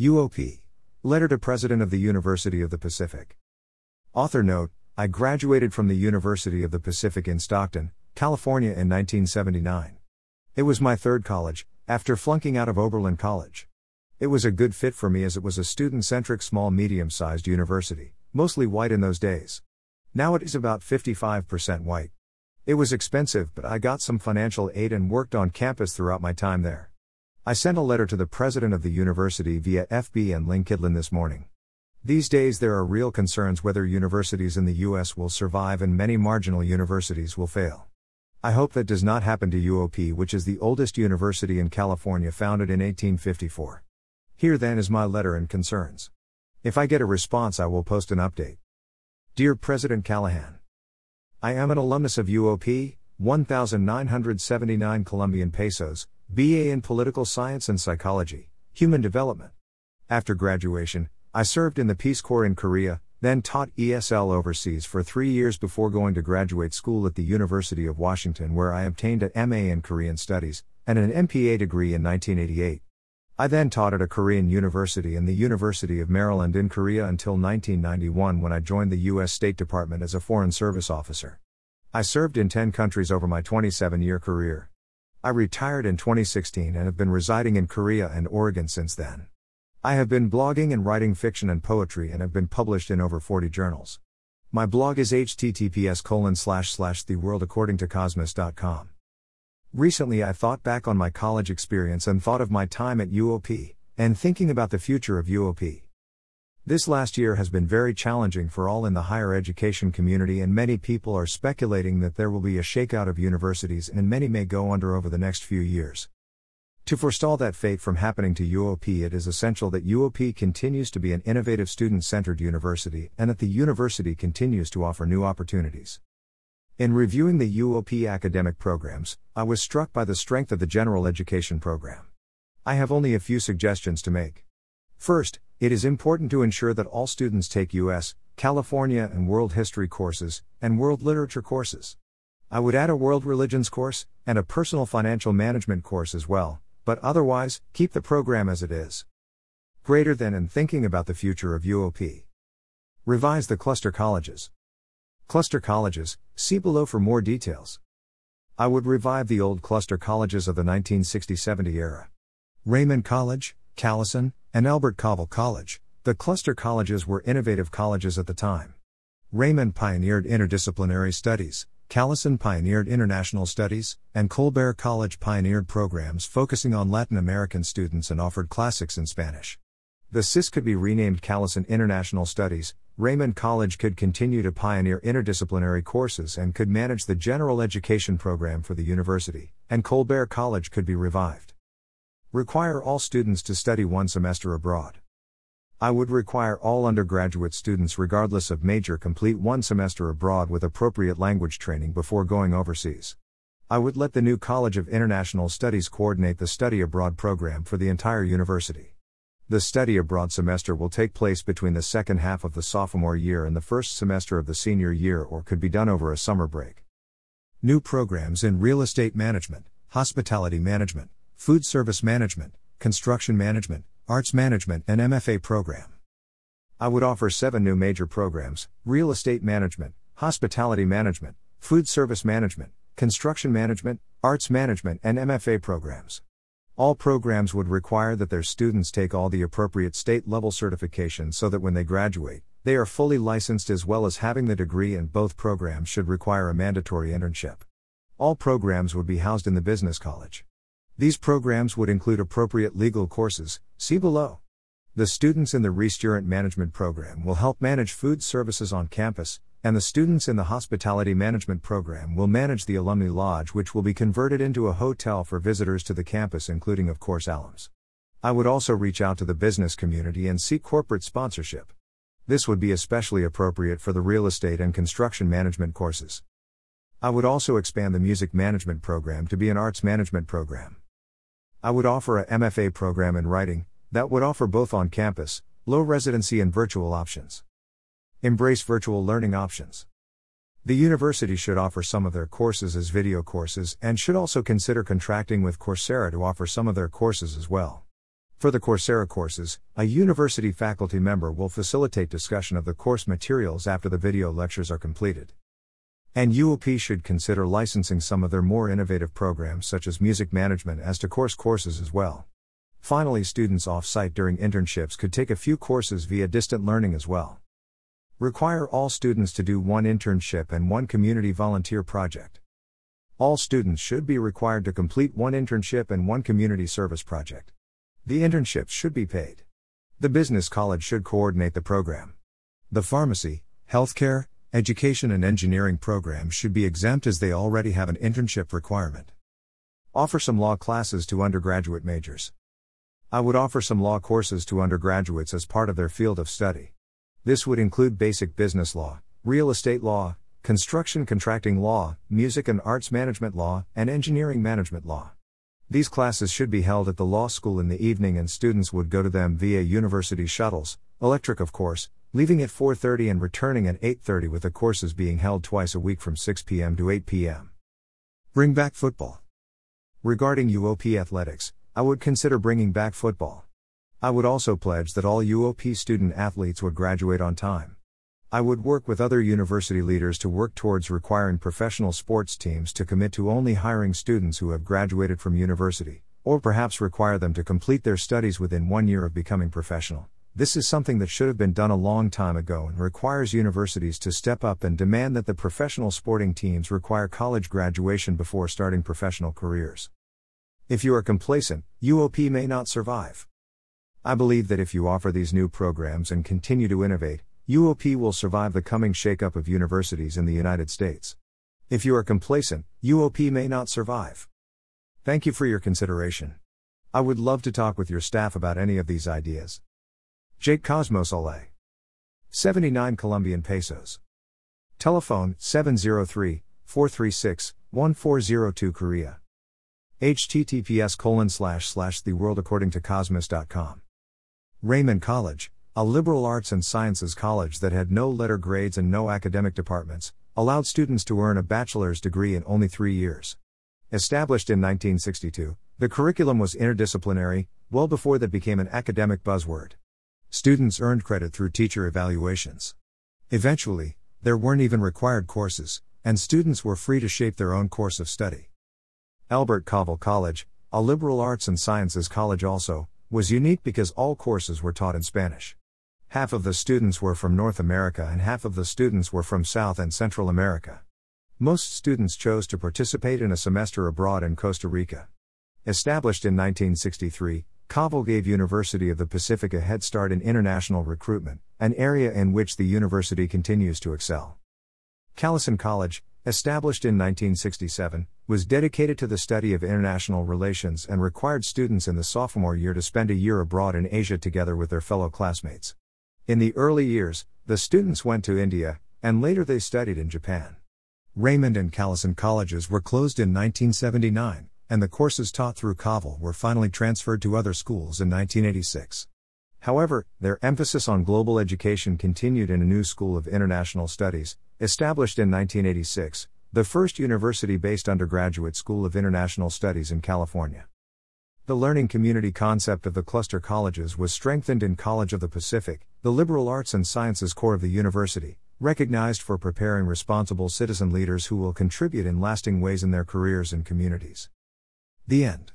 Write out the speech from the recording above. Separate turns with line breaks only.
UOP. Letter to President of the University of the Pacific. Author note I graduated from the University of the Pacific in Stockton, California in 1979. It was my third college, after flunking out of Oberlin College. It was a good fit for me as it was a student centric small medium sized university, mostly white in those days. Now it is about 55% white. It was expensive, but I got some financial aid and worked on campus throughout my time there. I sent a letter to the president of the university via FB and LinkedIn this morning. These days, there are real concerns whether universities in the US will survive and many marginal universities will fail. I hope that does not happen to UOP, which is the oldest university in California founded in 1854. Here then is my letter and concerns. If I get a response, I will post an update. Dear President Callahan, I am an alumnus of UOP, 1979 Colombian pesos, BA in Political Science and Psychology, Human Development. After graduation, I served in the Peace Corps in Korea, then taught ESL overseas for three years before going to graduate school at the University of Washington, where I obtained an MA in Korean Studies and an MPA degree in 1988. I then taught at a Korean university and the University of Maryland in Korea until 1991 when I joined the U.S. State Department as a Foreign Service officer. I served in 10 countries over my 27 year career. I retired in 2016 and have been residing in Korea and Oregon since then. I have been blogging and writing fiction and poetry and have been published in over 40 journals. My blog is https colon slash slash theworldaccordingtocosmos.com. Recently I thought back on my college experience and thought of my time at UOP, and thinking about the future of UOP. This last year has been very challenging for all in the higher education community, and many people are speculating that there will be a shakeout of universities and many may go under over the next few years. To forestall that fate from happening to UOP, it is essential that UOP continues to be an innovative student centered university and that the university continues to offer new opportunities. In reviewing the UOP academic programs, I was struck by the strength of the general education program. I have only a few suggestions to make. First, it is important to ensure that all students take U.S., California, and world history courses, and world literature courses. I would add a world religions course, and a personal financial management course as well, but otherwise, keep the program as it is. Greater than in thinking about the future of UOP. Revise the cluster colleges. Cluster colleges, see below for more details. I would revive the old cluster colleges of the 1960 70 era. Raymond College, Callison, and Elbert Covell College, the cluster colleges were innovative colleges at the time. Raymond pioneered interdisciplinary studies, Callison pioneered international studies, and Covell College pioneered programs focusing on Latin American students and offered classics in Spanish. The CIS could be renamed Callison International Studies, Raymond College could continue to pioneer interdisciplinary courses and could manage the general education program for the university, and Covell College could be revived. Require all students to study one semester abroad. I would require all undergraduate students, regardless of major, complete one semester abroad with appropriate language training before going overseas. I would let the new College of International Studies coordinate the study abroad program for the entire university. The study abroad semester will take place between the second half of the sophomore year and the first semester of the senior year or could be done over a summer break. New programs in real estate management, hospitality management, food service management, construction management, arts management, and MFA program. I would offer seven new major programs real estate management, hospitality management, food service management, construction management, arts management, and MFA programs. All programs would require that their students take all the appropriate state level certifications so that when they graduate, they are fully licensed as well as having the degree, and both programs should require a mandatory internship. All programs would be housed in the business college. These programs would include appropriate legal courses, see below. The students in the restaurant management program will help manage food services on campus, and the students in the hospitality management program will manage the alumni lodge, which will be converted into a hotel for visitors to the campus, including, of course, alums. I would also reach out to the business community and seek corporate sponsorship. This would be especially appropriate for the real estate and construction management courses. I would also expand the music management program to be an arts management program. I would offer a MFA program in writing that would offer both on campus, low residency, and virtual options. Embrace virtual learning options. The university should offer some of their courses as video courses and should also consider contracting with Coursera to offer some of their courses as well. For the Coursera courses, a university faculty member will facilitate discussion of the course materials after the video lectures are completed. And UOP should consider licensing some of their more innovative programs such as music management as Coursera courses as well. Finally, students off site during internships could take a few courses via distant learning as well. Require all students to do one internship and one community volunteer project. All students should be required to complete one internship and one community service project. The internships should be paid. The business college should coordinate the program. The pharmacy, healthcare, education, and engineering programs should be exempt as they already have an internship requirement. Offer some law classes to undergraduate majors. I would offer some law courses to undergraduates as part of their field of study. This would include basic business law, real estate law, construction contracting law, music and arts management law, and engineering management law. These classes should be held at the law school in the evening and students would go to them via university shuttles, electric of course, leaving at 4:30 and returning at 8:30 with the courses being held twice a week from 6 p.m. to 8 p.m. Bring back football. Regarding UOP athletics, I would consider bringing back football. I would also pledge that all UOP student athletes would graduate on time. I would work with other university leaders to work towards requiring professional sports teams to commit to only hiring students who have graduated from university, or perhaps require them to complete their studies within one year of becoming professional. This is something that should have been done a long time ago and requires universities to step up and demand that the professional sporting teams require college graduation before starting professional careers. If you are complacent, UOP may not survive. I believe that if you offer these new programs and continue to innovate, UOP will survive the coming shakeup of universities in the United States. If you are complacent, UOP may not survive. Thank you for your consideration. I would love to talk with your staff about any of these ideas. Jake Cosmos Aller. 79 Colombian pesos. Telephone 703 436 1402 Korea. https colon slash slash the world according to cosmos.com. Raymond College, a liberal arts and sciences college that had no letter grades and no academic departments, allowed students to earn a bachelor's degree in only three years. Established in 1962, the curriculum was interdisciplinary, well before that became an academic buzzword. Students earned credit through teacher evaluations. Eventually, there weren't even required courses, and students were free to shape their own course of study. Elbert Covell College, a liberal arts and sciences college also, was unique because all courses were taught in Spanish. Half of the students were from North America and half of the students were from South and Central America. Most students chose to participate in a semester abroad in Costa Rica. Established in 1963, Covell gave University of the Pacific a head start in international recruitment, an area in which the university continues to excel. Callison College, established in 1967, was dedicated to the study of international relations and required students in the sophomore year to spend a year abroad in Asia together with their fellow classmates. In the early years, the students went to India, and later they studied in Japan. Raymond and Callison colleges were closed in 1979, and the courses taught through Covell were finally transferred to other schools in 1986. However, their emphasis on global education continued in a new School of International Studies, established in 1986, the first university based undergraduate school of international studies in California. The learning community concept of the cluster colleges was strengthened in College of the Pacific, the liberal arts and sciences core of the university, recognized for preparing responsible citizen leaders who will contribute in lasting ways in their careers and communities. The end.